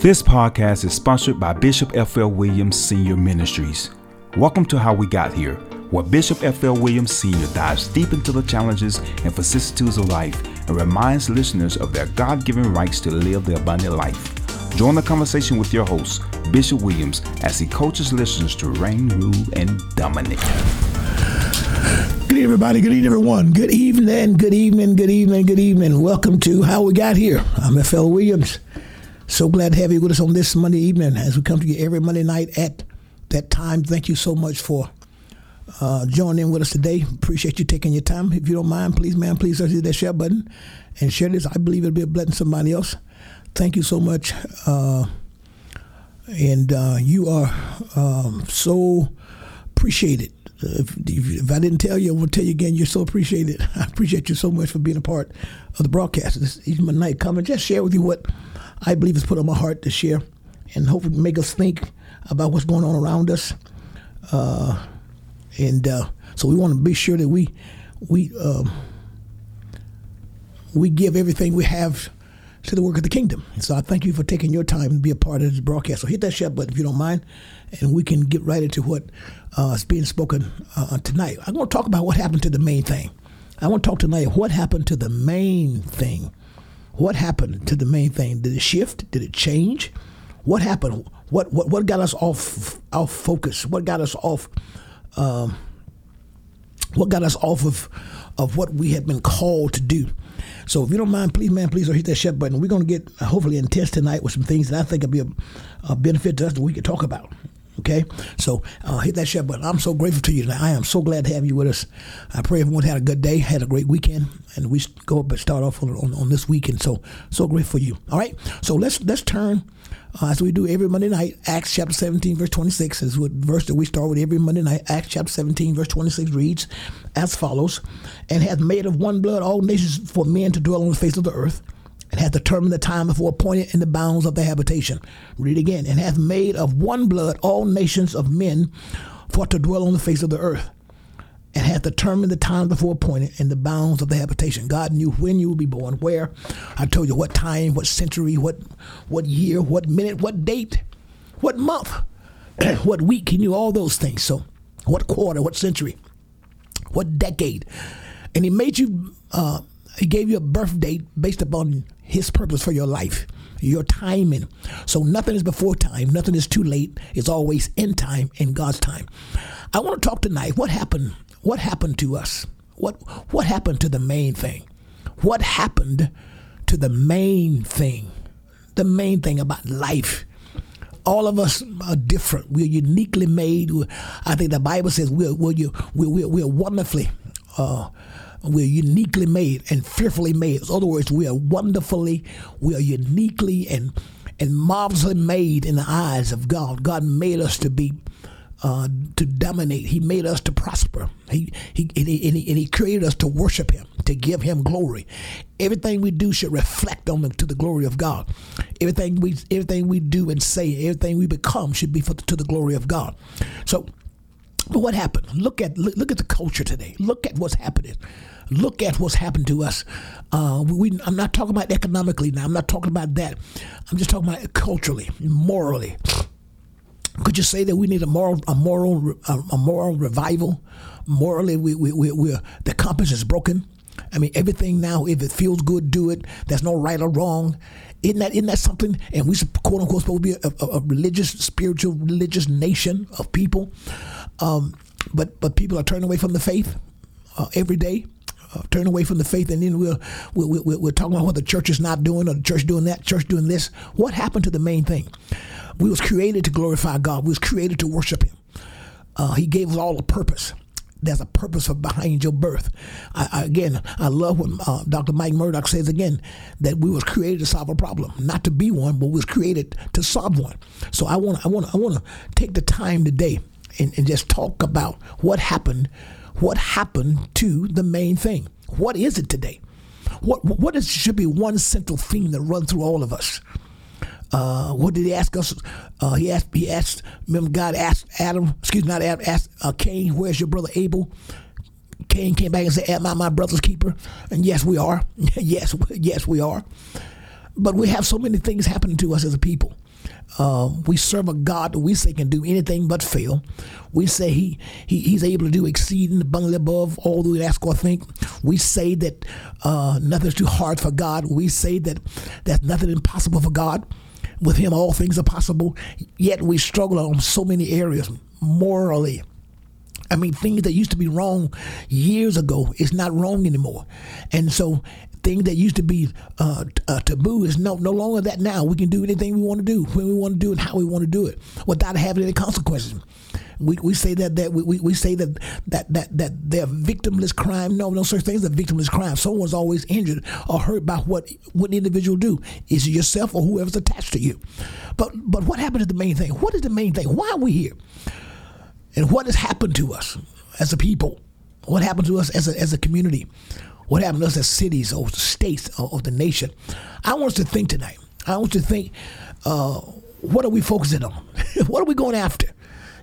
This podcast is sponsored by Bishop F.L. Williams Senior Ministries. Welcome to How We Got Here, where Bishop F.L. Williams Sr. dives deep into the challenges and vicissitudes of life and reminds listeners of their God given rights to live the abundant life. Join the conversation with your host, Bishop Williams, as he coaches listeners to reign, rule, and dominate. Good evening, everybody. Good evening, everyone. Good evening, good evening, good evening, good evening. Welcome to How We Got Here. I'm F.L. Williams. So glad to have you with us on this Monday evening as we come to you every Monday night at that time. Thank you so much for uh, joining in with us today. Appreciate you taking your time. If you don't mind, please, man, please hit that share button and share this. I believe it'll be a blessing to somebody else. Thank you so much. Uh, and uh, you are um, so appreciated. If, if, I didn't tell you, I will tell you again. You're so appreciated. I appreciate you so much for being a part of the broadcast. This evening night, come and just share with you what I believe is put on my heart to share and hopefully make us think about what's going on around us. Uh, and uh, so we want to be sure that we we um, we give everything we have to the work of the kingdom. And so I thank you for taking your time to be a part of this broadcast. So hit that share button if you don't mind, and we can get right into what uh, is being spoken uh, tonight. I'm going to talk about what happened to the main thing. I want to talk tonight what happened to the main thing what happened to the main thing? Did it shift? Did it change? What happened? What what what got us off off focus? What got us off? Um, what got us off of of what we had been called to do? So if you don't mind, please, man, please hit that share button. We're going to get uh, hopefully intense tonight with some things that I think will be a, a benefit to us that we can talk about. Okay, so uh, hit that share button. I'm so grateful to you tonight. I am so glad to have you with us. I pray everyone had a good day, had a great weekend, and we go up and start off on, on, on this weekend. So so grateful for you. All right, so let's let's turn uh, as we do every Monday night. Acts chapter 17, verse 26 is what verse that we start with every Monday night. Acts chapter 17, verse 26 reads as follows: "And hath made of one blood all nations for men to dwell on the face of the earth." and hath determined the time before appointed in the bounds of their habitation. Read again, and hath made of one blood all nations of men for to dwell on the face of the earth, and hath determined the time before appointed in the bounds of the habitation. God knew when you would be born, where. I told you what time, what century, what what year, what minute, what date, what month, what week. He knew all those things. So, what quarter, what century, what decade, and He made you. Uh, he gave you a birth date based upon his purpose for your life, your timing. So nothing is before time, nothing is too late. It's always in time, in God's time. I want to talk tonight. What happened? What happened to us? What what happened to the main thing? What happened to the main thing? The main thing about life. All of us are different. We're uniquely made. I think the Bible says we're we're we're, we're wonderfully uh, we're uniquely made and fearfully made. In other words, we are wonderfully, we are uniquely and and marvelously made in the eyes of God. God made us to be uh, to dominate. He made us to prosper. He, he, and he, and he, and he created us to worship Him, to give Him glory. Everything we do should reflect on the, to the glory of God. Everything we everything we do and say, everything we become should be for, to the glory of God. So, but what happened? Look at look, look at the culture today. Look at what's happening look at what's happened to us. Uh, we, I'm not talking about economically now. I'm not talking about that. I'm just talking about culturally, morally. Could you say that we need a moral, a moral, a, moral revival? Morally, we, we, we, we the compass is broken. I mean, everything now, if it feels good, do it. There's no right or wrong. Isn't that, isn't that something? And we quote unquote supposed to be a, a, a religious, spiritual, religious nation of people. Um, but but people are turning away from the faith uh, every day uh, turn away from the faith, and then we'll, we'll, we'll, we're talking about what the church is not doing, or the church doing that, church doing this. What happened to the main thing? We was created to glorify God. We was created to worship Him. Uh, he gave us all a purpose. There's a purpose behind your birth. I, I, again, I love when uh, Dr. Mike Murdock says again that we was created to solve a problem, not to be one, but we was created to solve one. So I want, I want, I want to take the time today and, and just talk about what happened what happened to the main thing. What is it today? What what is, should be one central theme that runs through all of us? Uh, what did he ask us? Uh, he asked. He asked. Remember, God asked Adam. Excuse me, not Adam. Asked uh, Cain, "Where's your brother Abel?" Cain came back and said, "Am I my brother's keeper?" And yes, we are. yes, yes, we are. But we have so many things happening to us as a people. Uh, we serve a God that we say can do anything but fail. We say he, he He's able to do exceeding abundantly above all that we ask or think. We say that uh, nothing's too hard for God. We say that there's nothing impossible for God. With Him, all things are possible. Yet we struggle on so many areas morally. I mean, things that used to be wrong years ago is not wrong anymore. And so thing that used to be uh, uh, taboo is no no longer that now. We can do anything we want to do when we want to do it, how we want to do it, without having any consequences. We, we say that that we, we say that that that that they're victimless crime. No, no such thing as a victimless crime. Someone's always injured or hurt by what what individual do. Is it yourself or whoever's attached to you? But but what happened is the main thing. What is the main thing? Why are we here? And what has happened to us as a people? What happened to us as a as a community? what happened to us as cities or states or the nation. I want us to think tonight. I want you to think, uh, what are we focusing on? what are we going after?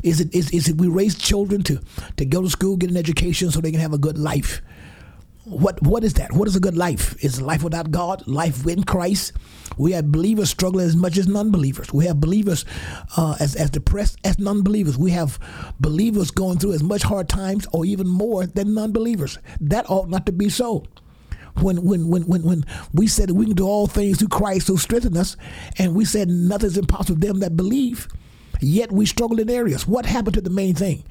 Is it, is, is it we raise children to, to go to school, get an education so they can have a good life? What what is that? What is a good life? Is life without God? Life in Christ? We have believers struggling as much as non-believers. We have believers uh, as as depressed as non-believers. We have believers going through as much hard times or even more than non-believers. That ought not to be so. When when when when when we said we can do all things through Christ who strengthens us, and we said nothing's impossible to them that believe. Yet we struggle in areas. What happened to the main thing?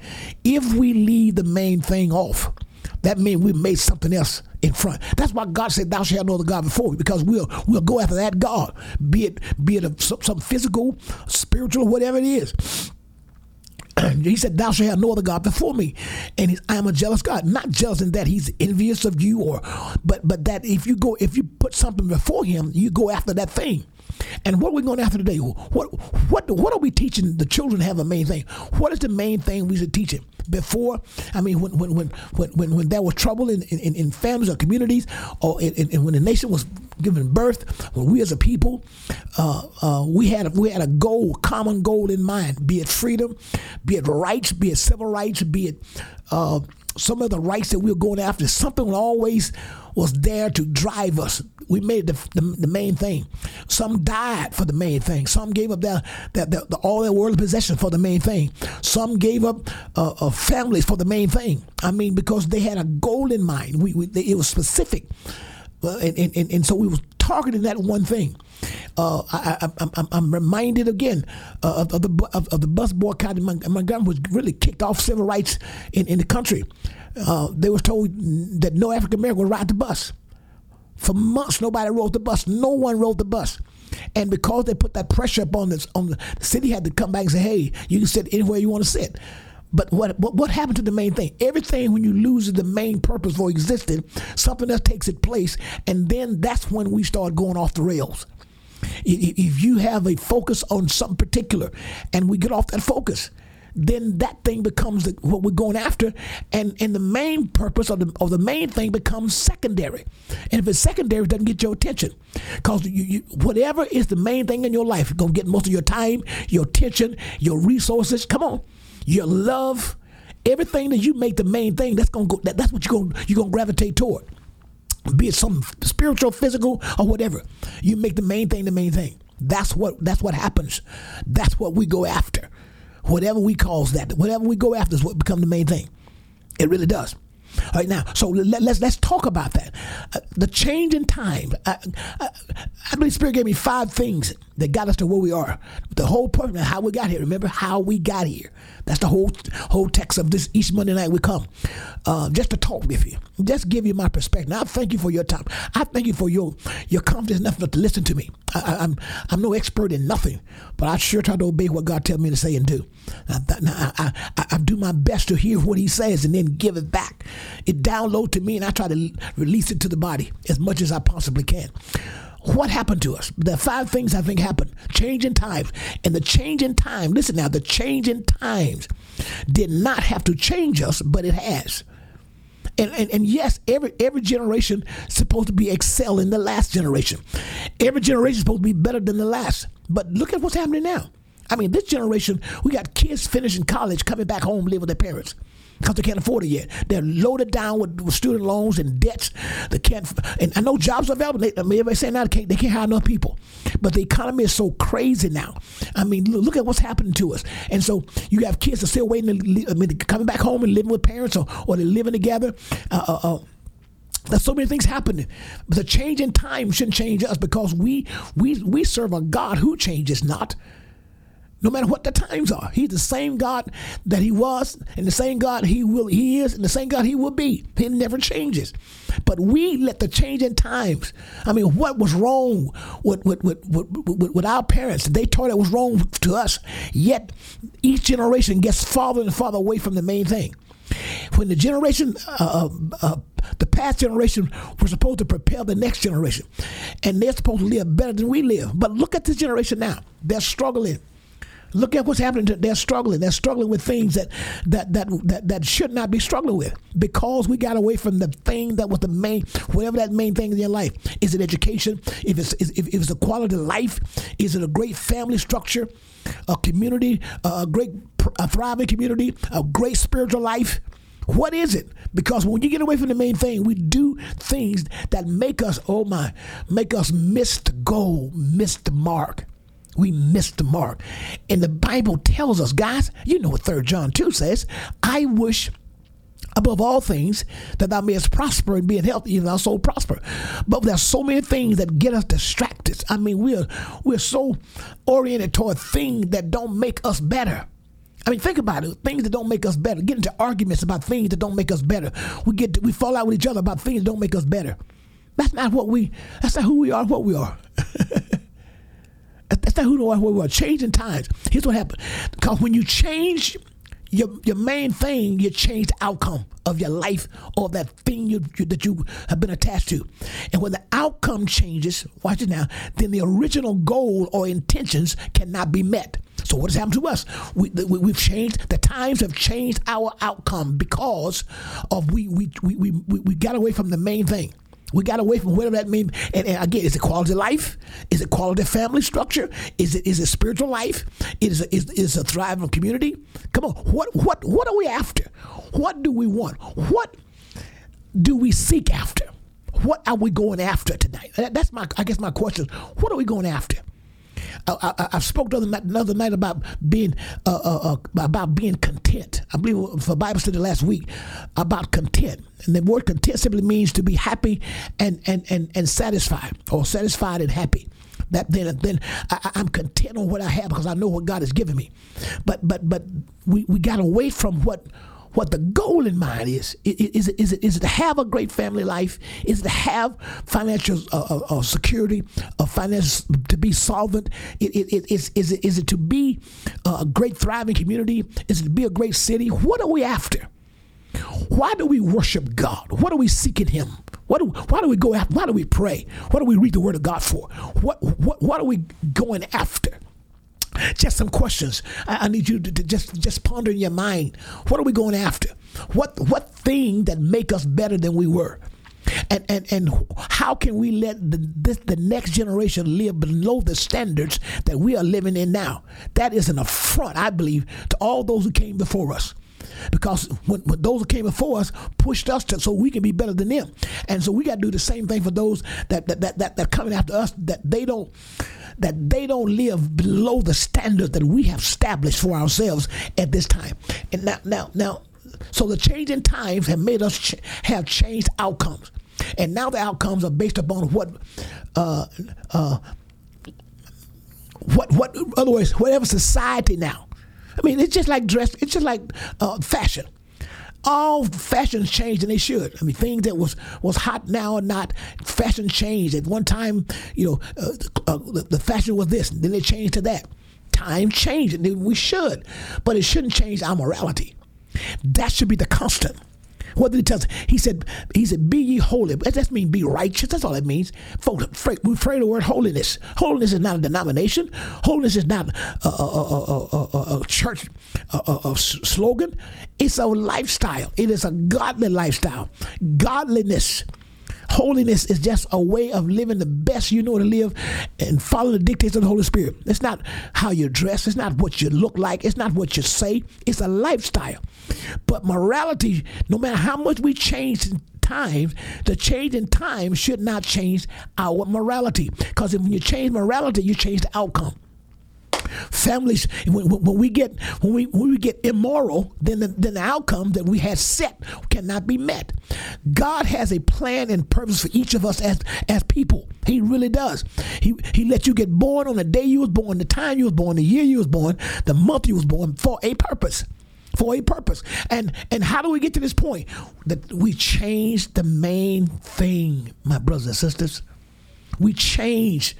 If we leave the main thing off, that means we made something else in front. That's why God said, "Thou shalt know the God before me," because we'll we'll go after that God, be it be it a, some, some physical, spiritual, whatever it is. he said, "Thou shalt have no other God before me," and I am a jealous God. Not jealous in that He's envious of you, or but but that if you go if you put something before Him, you go after that thing. And what we're we going after today? What what what are we teaching the children have a main thing? What is the main thing we should teach them? Before, I mean, when when when when, when there was trouble in, in, in families or communities, or in, in, when the nation was given birth, when we as a people, uh, uh, we had a, we had a goal, common goal in mind, be it freedom, be it rights, be it civil rights, be it uh, some of the rights that we were going after. Something always was there to drive us. We made the, the, the, main thing. Some died for the main thing. Some gave up their, their, their, their all their worldly possessions for the main thing. Some gave up uh, uh, families for the main thing. I mean, because they had a goal in mind. We, we they, it was specific, uh, and, and, and so we was targeting that one thing. Uh, I, am reminded again of, of, the of, of, the bus boycott in Montgomery, which really kicked off civil rights in, in the country uh, they were told that no African American would ride the bus. For months, nobody rode the bus. No one rode the bus. And because they put that pressure upon this, on the, the city, had to come back and say, "Hey, you can sit anywhere you want to sit." But what, what, what happened to the main thing? Everything when you lose the main purpose for existing, something else takes its place, and then that's when we start going off the rails. If you have a focus on something particular, and we get off that focus, then that thing becomes the, what we're going after, and and the main purpose of the of the main thing becomes secondary. And if it's secondary, it doesn't get your attention, because you, you, whatever is the main thing in your life, gonna get most of your time, your attention, your resources. Come on, your love, everything that you make the main thing. That's gonna go. That, that's what you're gonna you're gonna gravitate toward. Be it some spiritual, physical, or whatever. You make the main thing the main thing. That's what that's what happens. That's what we go after. Whatever we cause that, whatever we go after is what becomes the main thing. It really does. All right now, so let, us let's, let's talk about that. Uh, the change in time. I, I, I believe Spirit gave me five things that got us to where we are. The whole of how we got here. Remember how we got here. That's the whole whole text of this each Monday night we come. Uh, just to talk with you, just give you my perspective. Now, I thank you for your time. I thank you for your your confidence enough to listen to me. I, am I'm, I'm no expert in nothing, but I sure try to obey what God tells me to say and do. I, I, I, I do my best to hear what He says and then give it back. It download to me, and I try to release it to the body as much as I possibly can what happened to us? The five things I think happened. Change in times. And the change in time, listen now, the change in times did not have to change us, but it has. And, and, and yes, every every generation supposed to be excelling the last generation. Every generation supposed to be better than the last. But look at what's happening now. I mean, this generation, we got kids finishing college, coming back home, live with their parents. Because they can't afford it yet. They're loaded down with, with student loans and debts. They can't. And I know jobs are available. They, I mean, saying now they can't, they can't hire enough people. But the economy is so crazy now. I mean, look, look at what's happening to us. And so you have kids that are still waiting to I mean, coming back home and living with parents, or, or they're living together. Uh, uh, uh, there's so many things happening. But the change in time shouldn't change us because we we we serve a God who changes not. No matter what the times are, He's the same God that He was, and the same God He will He is, and the same God He will be. He never changes. But we let the change in times. I mean, what was wrong with with, with, with, with our parents? They taught it was wrong to us. Yet each generation gets farther and farther away from the main thing. When the generation, uh, uh, uh, the past generation, were supposed to propel the next generation, and they're supposed to live better than we live. But look at this generation now; they're struggling. Look at what's happening. They're struggling. They're struggling with things that that that that, that should not be struggling with because we got away from the thing that was the main, whatever that main thing in your life. Is it education? If it's if, if it's a quality of life, is it a great family structure, a community, a great a thriving community, a great spiritual life? What is it? Because when you get away from the main thing, we do things that make us, oh my, make us miss the goal, miss the mark we missed the mark. And the Bible tells us, guys, you know what 3 John 2 says, I wish above all things that thou mayest prosper and be in health, even our soul prosper. But there's so many things that get us distracted. I mean, we're we're so oriented toward things that don't make us better. I mean, think about it. Things that don't make us better. Get into arguments about things that don't make us better. We get to, we fall out with each other about things that don't make us better. That's not what we. That's not who we are. What we are. That's not who we are. We are changing times. Here's what happened. Because when you change your your main thing, you change the outcome of your life or that thing you, you, that you have been attached to. And when the outcome changes, watch it now, then the original goal or intentions cannot be met. So what has happened to us? We, we, have changed. The times have changed our outcome because of we we, we, we, we got away from the main thing. We got away from whatever that means. And, and, again, is it quality of life? Is it quality of family structure? Is it is it spiritual life? Is it is, is a thriving community? Come on, what what what are we after? What do we want? What do we seek after? What are we going after tonight? That's my I guess my question. What are we going after? I, I, I spoke the other another night about being uh, uh, uh, about being content. I believe for Bible study last week about content, and the word content simply means to be happy and and and, and satisfied, or satisfied and happy that then then I, am content on what I have because I know what God has given me. But but but we, we got away from what what the goal in mind is. Is it, is it, is it to have a great family life? Is it to have financial uh, uh, uh security, uh, finance to be solvent? It, it, is, is, it, is it to be a great thriving community? Is it to be a great city? What are we after? Why do we worship God? What are we seeking Him? What do, why do we go after? Why do we pray? What do we read the Word of God for? What, what, what are we going after? Just some questions. I, I need you to, to, just just ponder in your mind. What are we going after? What what thing that make us better than we were? And and and how can we let the this, the next generation live below the standards that we are living in now? That is an affront, I believe, to all those who came before us because when, when, those who came before us pushed us to, so we can be better than them and so we got to do the same thing for those that that, that that that coming after us that they don't that they don't live below the standards that we have established for ourselves at this time. And now, now, now, so the changing times have made us ch- have changed outcomes, and now the outcomes are based upon what, uh, uh, what, what, other words, whatever society now. I mean, it's just like dress. It's just like uh, fashion all fashions changed and they should. I mean, things that was was hot now are not. Fashion changed. At one time, you know, uh, uh, the, fashion was this, then they changed to that. Time changed, and we should, but it shouldn't change our morality. That should be the constant. What did he tell us? He said, he said, be ye holy. That means be righteous. That's all it means. Folks, we of the word holiness. Holiness is not a denomination. Holiness is not a, a, a, a church slogan. It's a lifestyle. It is a godly lifestyle. Godliness Holiness is just a way of living the best you know to live and follow the dictates of the Holy Spirit. It's not how you dress, it's not what you look like, it's not what you say, it's a lifestyle. But morality, no matter how much we change in times, the change in time should not change our morality. Because when you change morality, you change the outcome. Families, when, when, we get when we when we get immoral, then the, then the outcome that we had set cannot be met. God has a plan and purpose for each of us as as people. He really does. He he let you get born on the day you was born, the time you was born, the year you was born, the month you was born for a purpose for a purpose. And and how do we get to this point that we change the main thing, my brothers and sisters? We change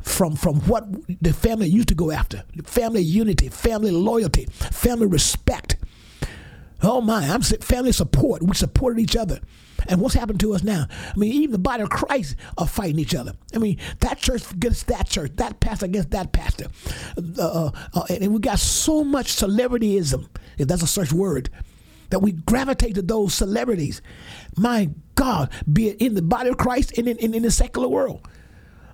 from from what the family used to go after. Family unity family loyalty family respect. Oh my i'm family support. We supported each other. And what's happened to us now? I mean even the body of christ are fighting each other. I mean that church against that church that pastor against that pastor. Uh, uh, uh and we got so much celebrityism if that's a such word that we gravitate to those celebrities. My god be it in the body of christ and in, in, in the secular world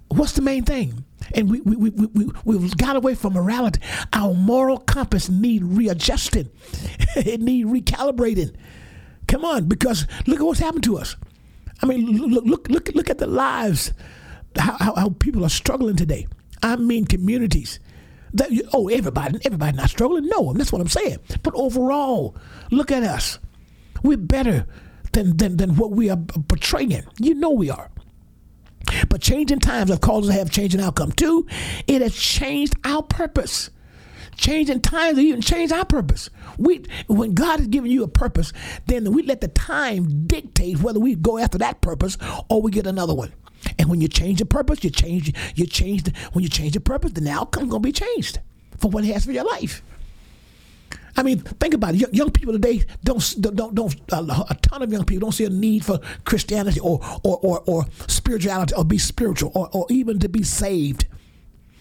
What's the main thing? And we, we, we, we, we've got away from morality. Our moral compass need readjusting. it need recalibrating. Come on, because look at what's happened to us. I mean, look, look, look, look at the lives, how, how, how people are struggling today. I mean, communities. That, oh, everybody, everybody not struggling. No, that's what I'm saying. But overall, look at us. We're better than, than, than what we are portraying. You know we are. But changing times have caused us to have changing outcome. Two, it has changed our purpose. Changing times have even change our purpose. We when God has given you a purpose, then we let the time dictate whether we go after that purpose or we get another one. And when you change your purpose, you change you change the, when you change your purpose, then the outcome's gonna be changed for what He has for your life. I mean, think about it. Young people today don't don't don't a ton of young people don't see a need for Christianity or or or, or spirituality or be spiritual or, or even to be saved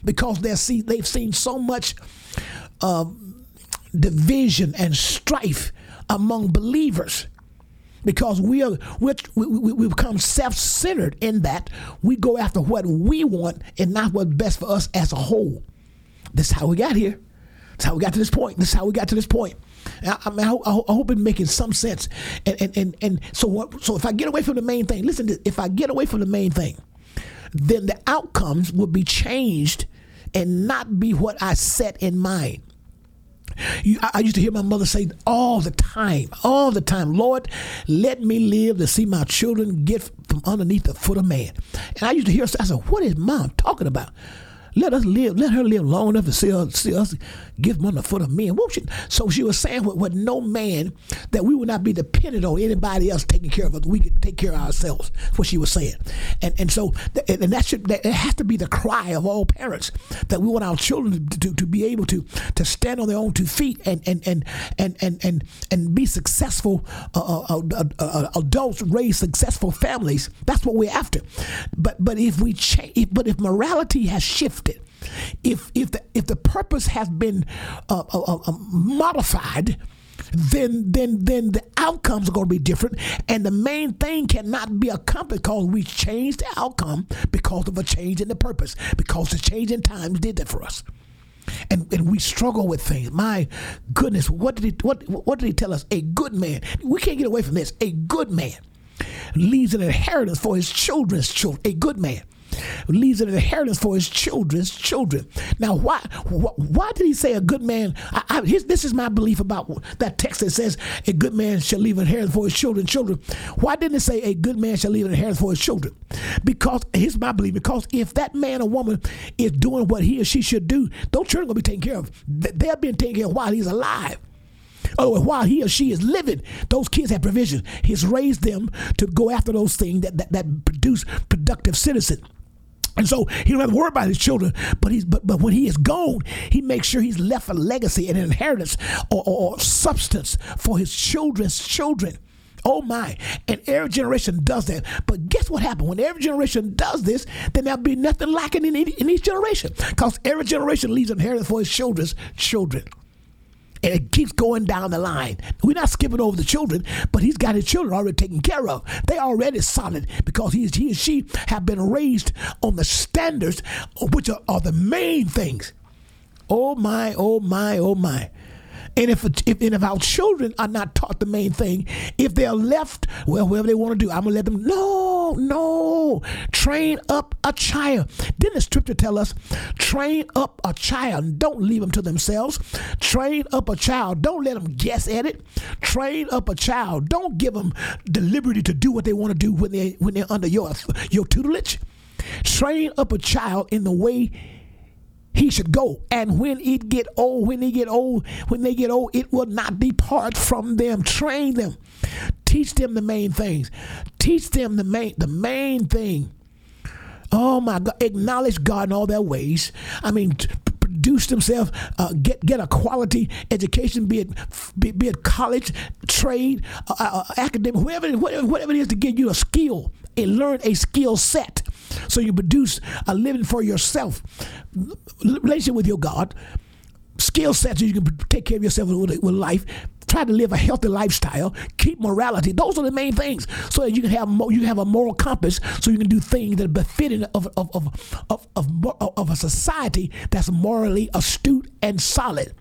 because they see they've seen so much uh, division and strife among believers because we are we, we, we become self-centered in that we go after what we want and not what's best for us as a whole. This is how we got here. That's how we got to this point. This is how we got to this point. I, I, mean, I, I, hope it's making some sense. And and and, and so what, so if I get away from the main thing, listen. To, if I get away from the main thing, then the outcomes will be changed and not be what I set in mind. You, I, I, used to hear my mother say all the time, all the time, Lord, let me live to see my children get from underneath the foot of man. And I used to hear, I said, what is mom talking about? Let us live. Let her live long enough to see see us give them on the foot of men. She, so she was saying with, with no man that we would not be dependent on anybody else taking care of us. We could take care of ourselves. That's what she was saying. And and so and that should that it has to be the cry of all parents that we want our children to, to, to be able to to stand on their own two feet and and and and and and, and be successful uh, uh, uh, uh adults raise successful families. That's what we're after. But but if we change, but if morality has shifted if if the if the purpose has been uh, uh, uh, uh, modified, then then then the outcomes are going to be different, and the main thing cannot be accomplished because we changed the outcome because of a change in the purpose, because the change in times did that for us. And, and we struggle with things. My goodness, what did he what what did he tell us? A good man. We can't get away from this. A good man leaves an inheritance for his children's children. A good man leaves an inheritance for his children's children. Now, why why did he say a good man? I, I, his, this is my belief about that text that says a good man shall leave an inheritance for his children. Children. Why didn't it say a good man shall leave an inheritance for his children? Because here's my belief. Because if that man or woman is doing what he or she should do, those children gonna be taken care of. They're being taken care of while he's alive. Oh, while he or she is living, those kids have provision. He's raised them to go after those things that, that, that produce productive citizens. And so he don't have to worry about his children, but he's but, but when he is gone, he makes sure he's left a legacy, an inheritance, or, or, or substance for his children's children. Oh my. And every generation does that. But guess what happened? When every generation does this, then there'll be nothing lacking in, in each generation. Because every generation leaves an inheritance for his children's children. And it keeps going down the line. We're not skipping over the children, but he's got his children already taken care of. They already solid because he, he and she have been raised on the standards, which are, are the main things. Oh my, oh my, oh my. And if, if and if our children are not taught the main thing, if they're left, well, whatever they want to do, I'm gonna let them. No, no, train up a child. Didn't the scripture tell us, train up a child? Don't leave them to themselves. Train up a child. Don't let them guess at it. Train up a child. Don't give them the liberty to do what they want to do when they when they're under your your tutelage. Train up a child in the way he should go. And when it get old, when they get old, when they get old, it will not depart from them. Train them. Teach them the main things. Teach them the main the main thing. Oh my God! Acknowledge God in all their ways. I mean, produce themselves, uh, get get a quality education, be it be, be it college, trade, uh, uh, academic, whatever, whatever whatever it is to give you a skill and learn a skill set so you produce a living for yourself, relationship with your God, skill sets you can take care of yourself with, with life. Try to live a healthy lifestyle. Keep morality. Those are the main things, so that you can have you can have a moral compass, so you can do things that are befitting of of of of, of, of a society that's morally astute and solid.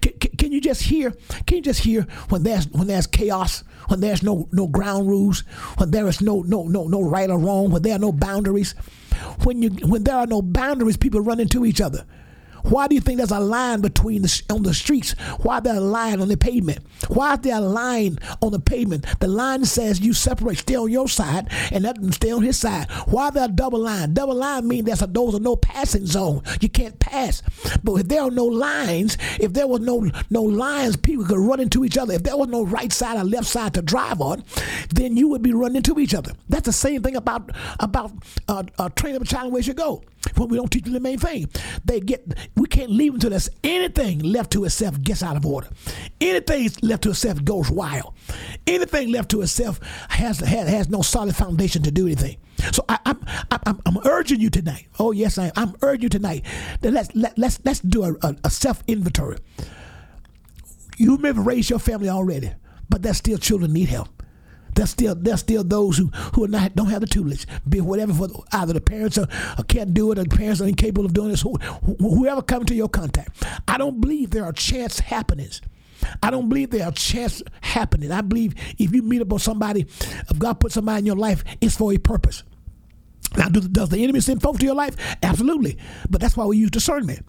Can, can, you just hear? Can you just hear when there's when there's chaos, when there's no no ground rules, when there is no no no no right or wrong, when there are no boundaries, when you when there are no boundaries, people run into each other. Why do you think there's a line between the on the streets? Why there a line on the pavement? Why is there a line on the pavement? The line says you separate, stay on your side, and them stay on his side. Why there a double line? Double line means there's a those are no passing zone. You can't pass. But if there are no lines, if there was no no lines, people could run into each other. If there was no right side or left side to drive on, then you would be running into each other. That's the same thing about about uh, uh, training a child where you should go. When we don't teach them the main thing, they get we can't leave them until there's anything left to itself gets out of order. Anything left to itself goes wild. Anything left to itself has has, has no solid foundation to do anything. So I, am I'm, I'm I'm urging you tonight. Oh yes, I am. I'm urging you tonight that let's let, let's let's do a, a, a self inventory. You may have raised your family already, but there's still children need help. There's still there's still those who who are not don't have the tutelage, be whatever for either the parents are, can't do it, or the parents are incapable of doing this. Who, whoever comes to your contact, I don't believe there are chance happenings. I don't believe there are chance happening. I believe if you meet up with somebody, if God put somebody in your life, it's for a purpose. Now, does the enemy send folks to your life? Absolutely. But that's why we use discernment.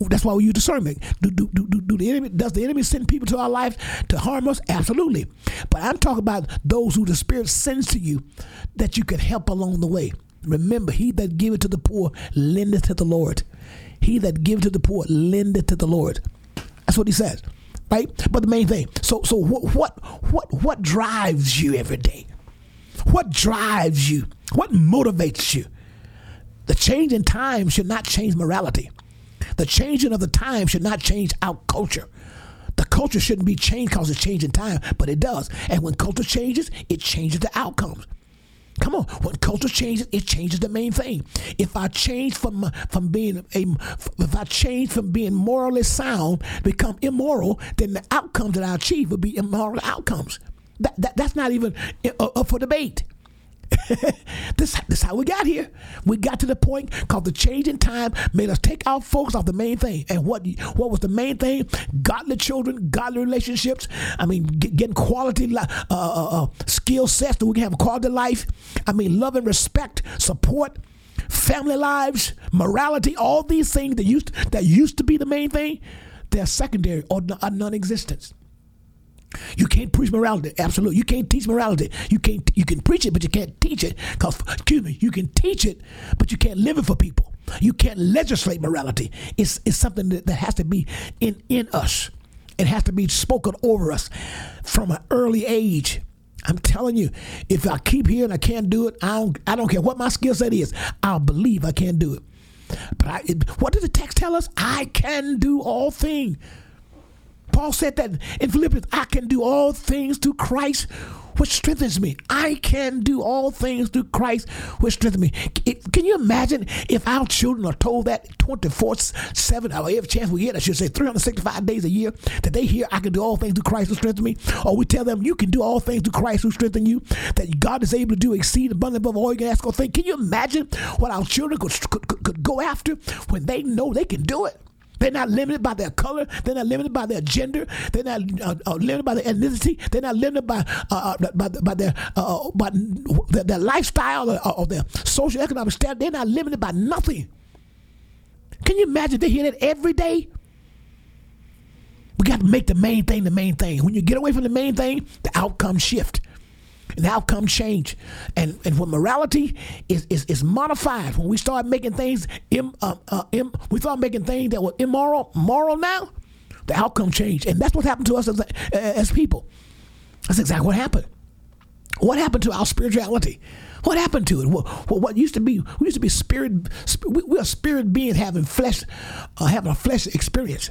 That's why we use discernment. Do, do, do, do, the enemy does the enemy send people to our life to harm us? Absolutely. But I'm talking about those who the Spirit sends to you that you can help along the way. Remember, he that giveth to the poor lendeth to the Lord. He that giveth to the poor lendeth to the Lord. That's what he says. Right? But the main thing. So so what what what what drives you every day? What drives you? What motivates you? The change in time should not change morality. The changing of the time should not change our culture. The culture shouldn't be changed because it's changing time, but it does. And when culture changes, it changes the outcomes. Come on, when culture changes, it changes the main thing. If I change from from being a, if I change from being morally sound, become immoral, then the outcomes that I achieve will be immoral outcomes. That, that that's not even uh, up for debate. this, this how we got here. We got to the point called the change in time made us take our focus off the main thing. And what what was the main thing? Godly children, godly relationships. I mean, get, getting quality uh, uh, uh, skill sets that we can have a quality life. I mean, love and respect, support, family lives, morality. All these things that used that used to be the main thing, they're secondary or non-existence. You can't preach morality. Absolutely. You can't teach morality. You can't you can preach it, but you can't teach it. Because excuse me, you can teach it, but you can't live it for people. You can't legislate morality. It's it's something that, that has to be in, in us. It has to be spoken over us from an early age. I'm telling you, if I keep hearing I can't do it, I don't I don't care what my skill set is. I'll believe I can't do it. But I, what does the text tell us? I can do all things Paul said that in Philippians, I can do all things through Christ which strengthens me. I can do all things through Christ, which strengthens me. Can you imagine if our children are told that 24 7, or every chance we get, I should say 365 days a year, that they hear, I can do all things through Christ who strengthens me? Or we tell them, you can do all things through Christ who strengthens you, that God is able to do exceed abundant above all you can ask or think. Can you imagine what our children could, could, could go after when they know they can do it? They're not limited by their color. They're not limited by their gender. They're not uh, uh, limited by their ethnicity. They're not limited by uh, uh by, by, their uh, uh, by their, their lifestyle or, or, their social economic status. They're not limited by nothing. Can you imagine they hear that every day? We got to make the main thing the main thing. When you get away from the main thing, the outcome shift and outcome change. And and when morality is, is, is modified, when we start making things Im, uh, uh, Im, we start making things that were immoral moral now, the outcome change. And that's what happened to us as, as people. That's exactly what happened. What happened to our spirituality? What happened to it? What, what used to be? We used to be spirit. We are spirit beings having flesh, uh, having a flesh experience,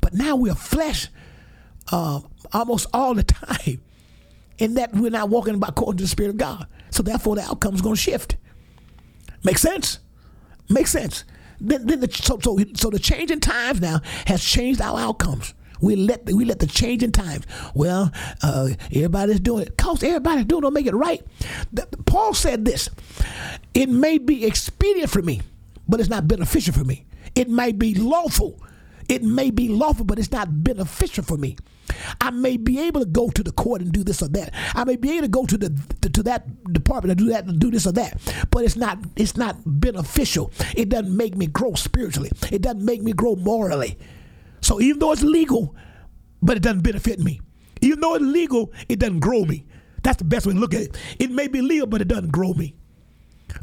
but now we are flesh uh, almost all the time in that we're not walking by according to the Spirit of God. So therefore, the outcome is going to shift. Make sense? Makes sense. Then, then the, so, so, so the change in times now has changed our outcomes. We let the, we let the change in times. Well, uh, everybody's doing it. Cause everybody's doing it, don't make it right. The, Paul said this: It may be expedient for me, but it's not beneficial for me. It may be lawful. It may be lawful, but it's not beneficial for me. I may be able to go to the court and do this or that. I may be able to go to the to that department and do that and do this or that. But it's not it's not beneficial. It doesn't make me grow spiritually. It doesn't make me grow morally. So even though it's legal, but it doesn't benefit me. Even though it's legal, it doesn't grow me. That's the best way to look at it. It may be legal, but it doesn't grow me.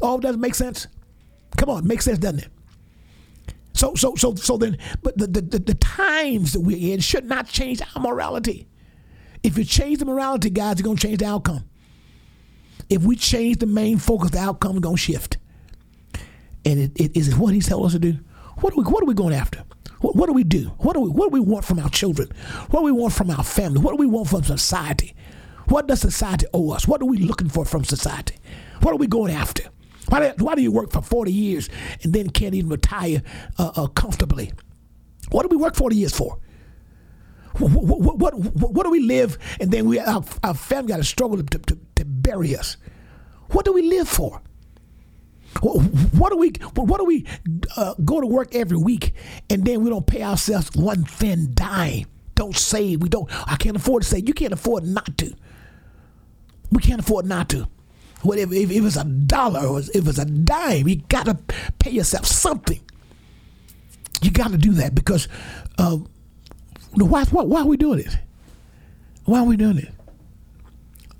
Oh, doesn't make sense? Come on, makes sense, doesn't it? So, so, so, so then, but the, the, the times that we're in should not change our morality. If you change the morality, guys, going to change the outcome. If we change the main focus, the outcome is to shift. And it, it is it what he's telling us to do? What are we, what are we going after? What, what do we do? What do we, what do we want from our children? What do we want from our family? What do we want from society? What does society owe us? What are we looking for from society? What are we going after? Why do, why do you work for 40 years and then can't even retire uh, uh, comfortably? What do we work 40 years for? What, what, what, what, do we live and then we our, our family got to struggle to, to, to bury us? What do we live for? What do we what do we uh, go to work every week and then we don't pay ourselves one thin dime? Don't save. We don't. I can't afford to save. You can't afford not to. We can't afford not to. Whatever, if, if was a dollar or if it was a dime, you got to pay yourself something. You got to do that because uh, why, why, why are we doing it? Why are we doing it?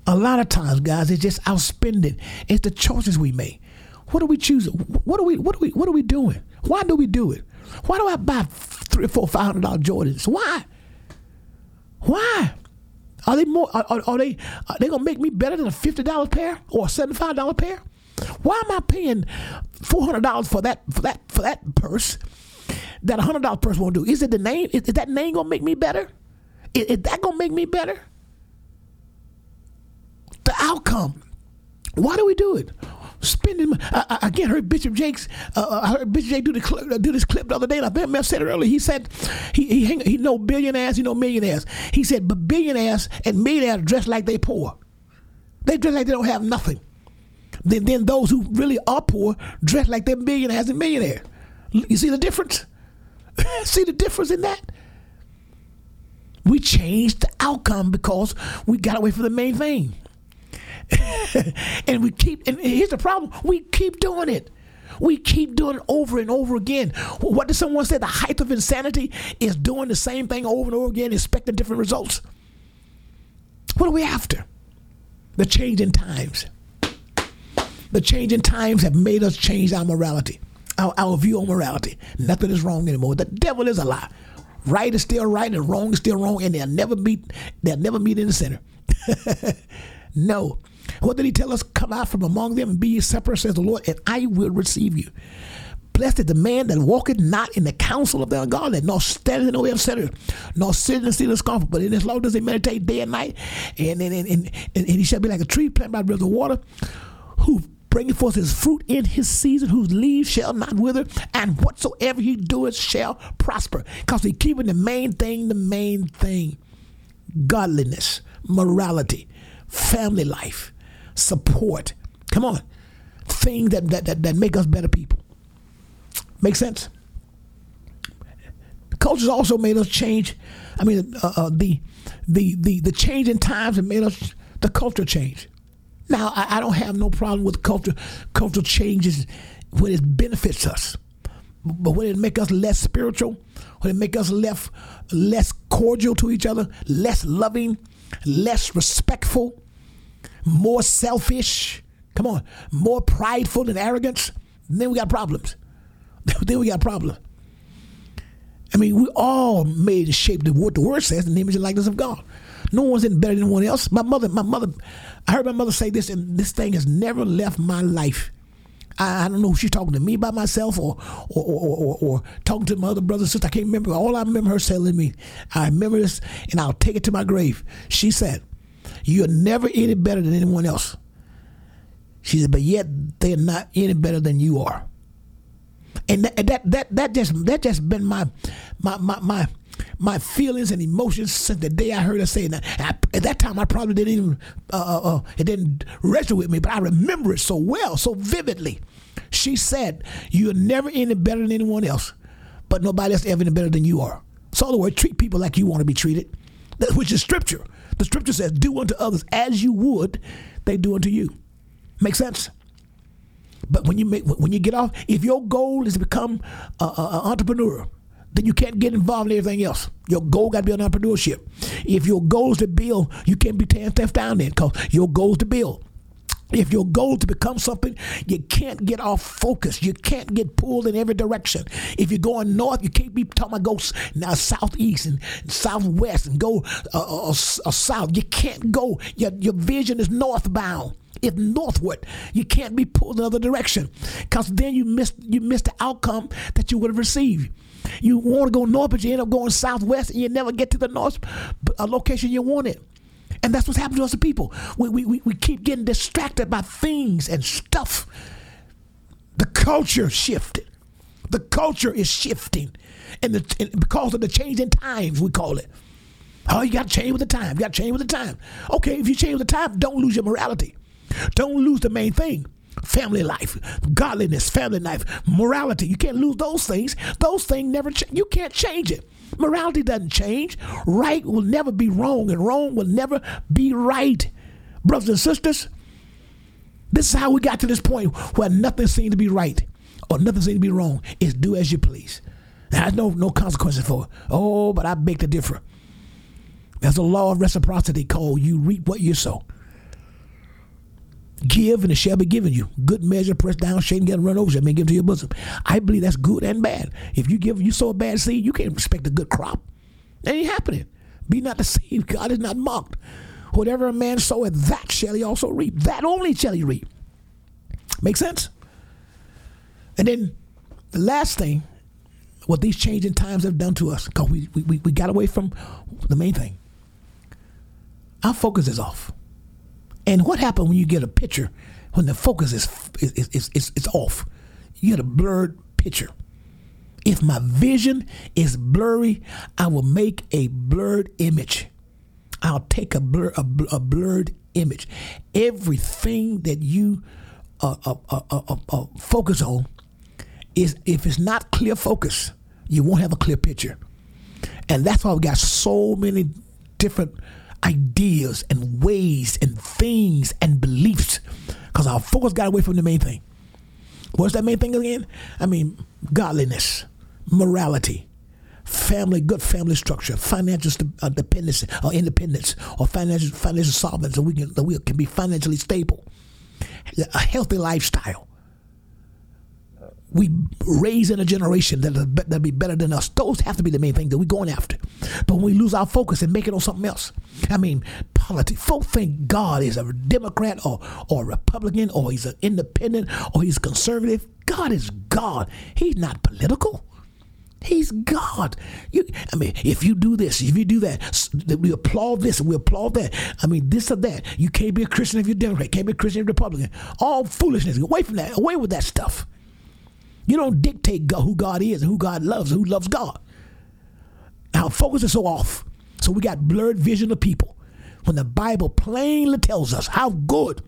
A lot of times, guys, it's just outspending. It's the choices we make. What are we choosing? What are we? What are we? What are we doing? Why do we do it? Why do I buy three, four, five hundred dollar Jordans? Why? Why? Are they more? Are, are they? Are they gonna make me better than a fifty dollar pair or a seventy five dollar pair? Why am I paying four hundred dollars for that for that for that purse that a hundred dollar purse won't do? Is it the name? Is, is that name gonna make me better? Is, is that gonna make me better? The outcome. Why do we do it? Spending. I, I again heard Bishop Jakes. Uh, uh, I heard Bishop Jakes do, the, do this clip the other day. And I think I said it earlier. He said he he hang, he know billionaires, he know millionaires. He said, but billionaires and millionaires dress like they poor. They dress like they don't have nothing. Then then those who really are poor dress like they're millionaires and millionaires. You see the difference? see the difference in that? We changed the outcome because we got away from the main thing. and we keep, and here's the problem we keep doing it. We keep doing it over and over again. What did someone say? The height of insanity is doing the same thing over and over again, expecting different results. What are we after? The change in times. The change in times have made us change our morality, our, our view on morality. Nothing is wrong anymore. The devil is a lie. Right is still right and wrong is still wrong, and they'll never meet. They'll never meet in the center. no, what did he tell us? Come out from among them and be ye separate, says the Lord, and I will receive you. Blessed is the man that walketh not in the counsel of the ungodly, nor standeth in the way of sinners, nor sitteth in the seat of scornful. But in his law does he meditate day and night, and and, and, and, and he shall be like a tree planted by the river of water, who bringeth forth his fruit in his season, whose leaves shall not wither, and whatsoever he doeth shall prosper. Because he keeping the main thing, the main thing. Godliness, morality, family life, support. Come on. Things that, that, that, that make us better people. Make sense? Culture's also made us change. I mean, uh, uh, the the the the change in times have made us the culture change. Now, I, I don't have no problem with culture cultural changes when it benefits us, but when it make us less spiritual, when it make us less less cordial to each other, less loving, less respectful, more selfish. Come on, more prideful and arrogance. Then we got problems. then we got problems. I mean, we all made and shaped what the word says in the image and likeness of God. No one's any better than anyone else. My mother, my mother, I heard my mother say this, and this thing has never left my life. I, I don't know if she's talking to me by myself or or, or, or, or talking to my other brother and sister. I can't remember. All I remember her telling me, I remember this, and I'll take it to my grave. She said, "You're never any better than anyone else." She said, "But yet they're not any better than you are." and that that that, that just that just been my my my my my feelings and emotions since the day I heard her say that. At that time, I probably didn't even uh, uh, uh, it didn't register with me, but I remember it so well, so vividly. She said, "You're never any better than anyone else, but nobody else ever any better than you are." So, in other words, treat people like you want to be treated, which is Scripture. The Scripture says, "Do unto others as you would they do unto you." Make sense? But when you make when you get off, if your goal is to become an entrepreneur, then you can't get involved in everything else. Your goal got to be on entrepreneurship. If your goal is to build, you can't be tearing stuff down there because your goal is to build. If your goal to become something, you can't get off focus. You can't get pulled in every direction. If you're going north, you can't be talking about go now southeast and southwest and go uh, uh, uh, uh, south. You can't go. Your, your vision is northbound if northward. You can't be pulled the other direction because then you miss you miss the outcome that you would have received. You want to go north, but you end up going southwest, and you never get to the north a location you wanted. And that's what's happening to us, the people. We, we, we keep getting distracted by things and stuff. The culture shifted. The culture is shifting, and, the, and because of the change in times, we call it. Oh, you got to change with the time. You got to change with the time. Okay, if you change with the time, don't lose your morality. Don't lose the main thing family life, godliness, family life, morality. You can't lose those things. Those things never change. You can't change it. Morality doesn't change. Right will never be wrong, and wrong will never be right. Brothers and sisters, this is how we got to this point where nothing seems to be right or nothing seems to be wrong. It's do as you please. There's no no consequences for it. Oh, but I beg to differ. There's a law of reciprocity called you reap what you sow. Give and it shall be given you. Good measure, pressed down, shaken, get run over, shall be given to your bosom. I believe that's good and bad. If you give, you sow a bad seed, you can't expect a good crop. That ain't happening. Be not deceived. God is not mocked. Whatever a man soweth, that shall he also reap. That only shall he reap. Make sense? And then the last thing, what these changing times have done to us, because we, we, we got away from the main thing. Our focus is off. And what happens when you get a picture when the focus is is, is, is, is off? You get a blurred picture. If my vision is blurry, I will make a blurred image. I'll take a blur a, a blurred image. Everything that you uh uh, uh, uh, uh, focus on is if it's not clear focus, you won't have a clear picture. And that's why we got so many different ideas and ways and things and beliefs because our focus got away from the main thing. What's that main thing again? I mean, godliness, morality, family, good family structure, financial st- uh, dependence or independence, or financial financial solvency, so we can that we can be financially stable, a healthy lifestyle, we raise in a generation that'll, be better than us. Those have to be the main thing that we're going after. But when we lose our focus and make it on something else, I mean, politics. Folk think God is a Democrat or, or Republican or he's an independent or he's conservative. God is God. He's not political. He's God. You, I mean, if you do this, if you do that, we applaud this and we applaud that. I mean, this or that. You can't be a Christian if you're Democrat. Can't be a Christian if you're Republican. All foolishness. Away from that. Away with that stuff. You don't dictate who God is who God loves, who loves God. Our focus is so off. So we got blurred vision of people. When the Bible plainly tells us how good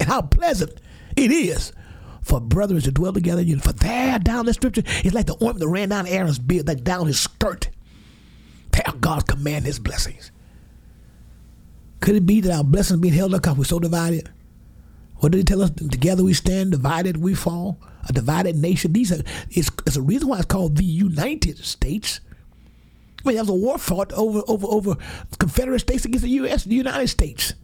and how pleasant it is for brothers to dwell together. You for there down the scripture, it's like the ointment that ran down Aaron's beard, that down his skirt. There God command his blessings. Could it be that our blessings being held up because we're so divided? What did he tell us? Together we stand, divided we fall. A divided nation. These are it's, it's a reason why it's called the United States. I mean, there was a war fought over over over Confederate states against the U.S. the United States.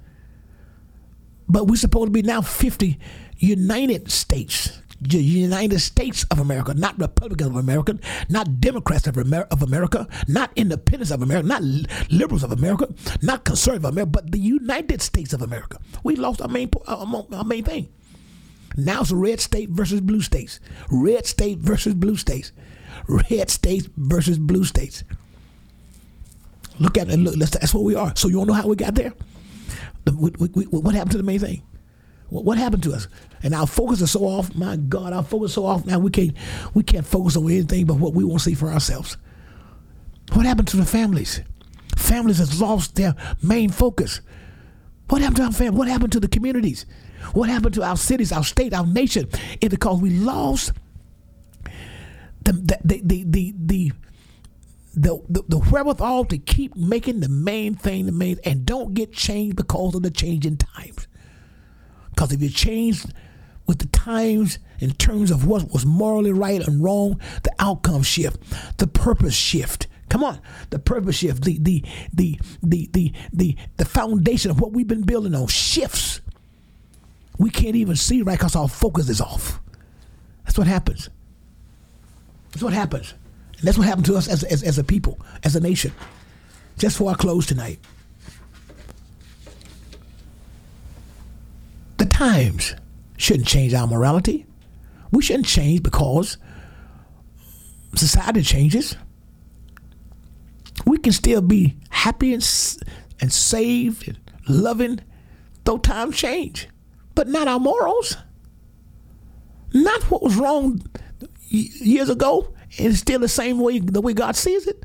But we're supposed to be now fifty United States, the United States of America, not Republicans of America, not Democrats of, Amer- of America, not Independents of America, not Liberals of America, not Conservative of America, but the United States of America. We lost our main our main thing. Now it's red state versus blue states. Red state versus blue states. Red states versus blue states. Look at it. Look, that's what we are. So you don't know how we got there? The, we, we, what happened to the main thing? What, happened to us? And our focus is so off. My God, our focus is so off now. We can't we can't focus on anything but what we want to see for ourselves. What happened to the families? Families has lost their main focus. What happened to our family? What happened to the communities? What happened to our cities, our state, our nation? It's because we lost the the the the the, the the, the, the wherewithal to keep making the main thing the main and don't get changed because of the changing times. Because if you change with the times in terms of what was morally right and wrong, the outcome shift, the purpose shift. Come on, the purpose shift, the the the the the the, the foundation of what we've been building on shifts. We can't even see right because our focus is off. That's what happens. That's what happens. And that's what happened to us as, as, as a people, as a nation. Just for our close tonight. The times shouldn't change our morality. We shouldn't change because society changes. We can still be happy and, and saved and loving though times change, but not our morals. Not what was wrong years ago it's still the same way the way God sees it.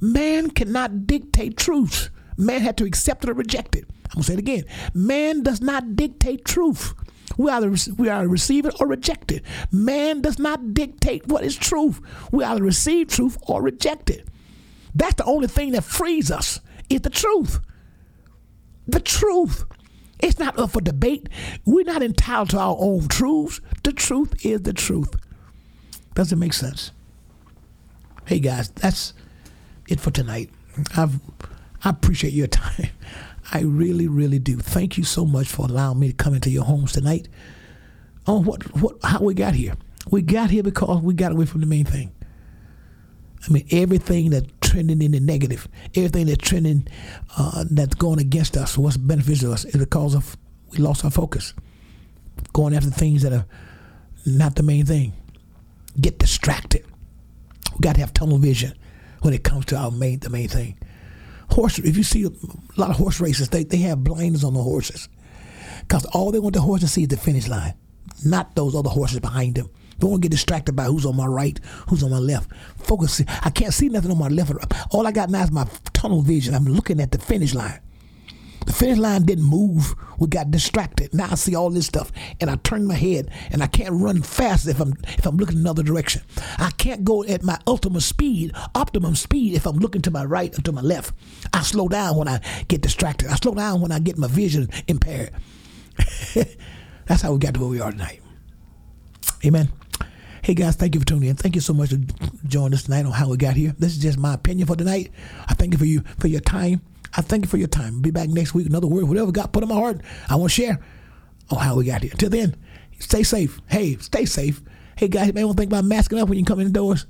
Man cannot dictate truth. Man had to accept it or reject it. I'm gonna say it again. Man does not dictate truth. We either we either receive it or reject it. Man does not dictate what is truth. We either receive truth or reject it. That's the only thing that frees us is the truth. The truth. It's not up for debate. We're not entitled to our own truths. The truth is the truth. Does it make sense? Hey guys, that's it for tonight. I've I appreciate your time. I really, really do. Thank you so much for allowing me to come into your homes tonight. Oh, what, what, how we got here? We got here because we got away from the main thing. I mean, everything that's trending in the negative, everything that's trending uh, that's going against us, what's beneficial to us, is because of we lost our focus, going after things that are not the main thing. Get distracted. We got to have tunnel vision when it comes to our main the main thing horse. If you see a lot of horse races, they, they have blinders on the horses because all they want the horse to see is the finish line, not those other horses behind them. Don't get distracted by who's on my right, who's on my left. Focus. I can't see nothing on my left. All I got now is my tunnel vision. I'm looking at the finish line. Finish line didn't move. We got distracted. Now I see all this stuff, and I turn my head, and I can't run fast if I'm if I'm looking another direction. I can't go at my ultimate speed, optimum speed, if I'm looking to my right or to my left. I slow down when I get distracted. I slow down when I get my vision impaired. That's how we got to where we are tonight. Amen. Hey guys, thank you for tuning in. Thank you so much for joining us tonight on how we got here. This is just my opinion for tonight. I thank you for you for your time. I thank you for your time. Be back next week. Another word, whatever God put in my heart, I want to share on how we got here. Until then, stay safe. Hey, stay safe. Hey, guys, you may want to think about masking up when you come in the doors.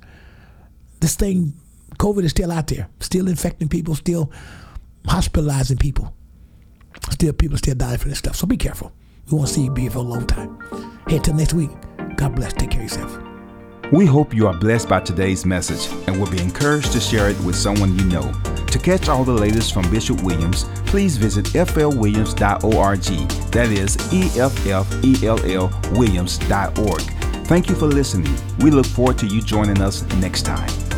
This thing, COVID is still out there, still infecting people, still hospitalizing people. Still, people still dying for this stuff. So be careful. We won't see you be here for a long time. Hey, until next week, God bless. Take care of yourself. We hope you are blessed by today's message and will be encouraged to share it with someone you know. To catch all the latest from Bishop Williams, please visit flwilliams.org. That is E F F E L L Williams.org. Thank you for listening. We look forward to you joining us next time.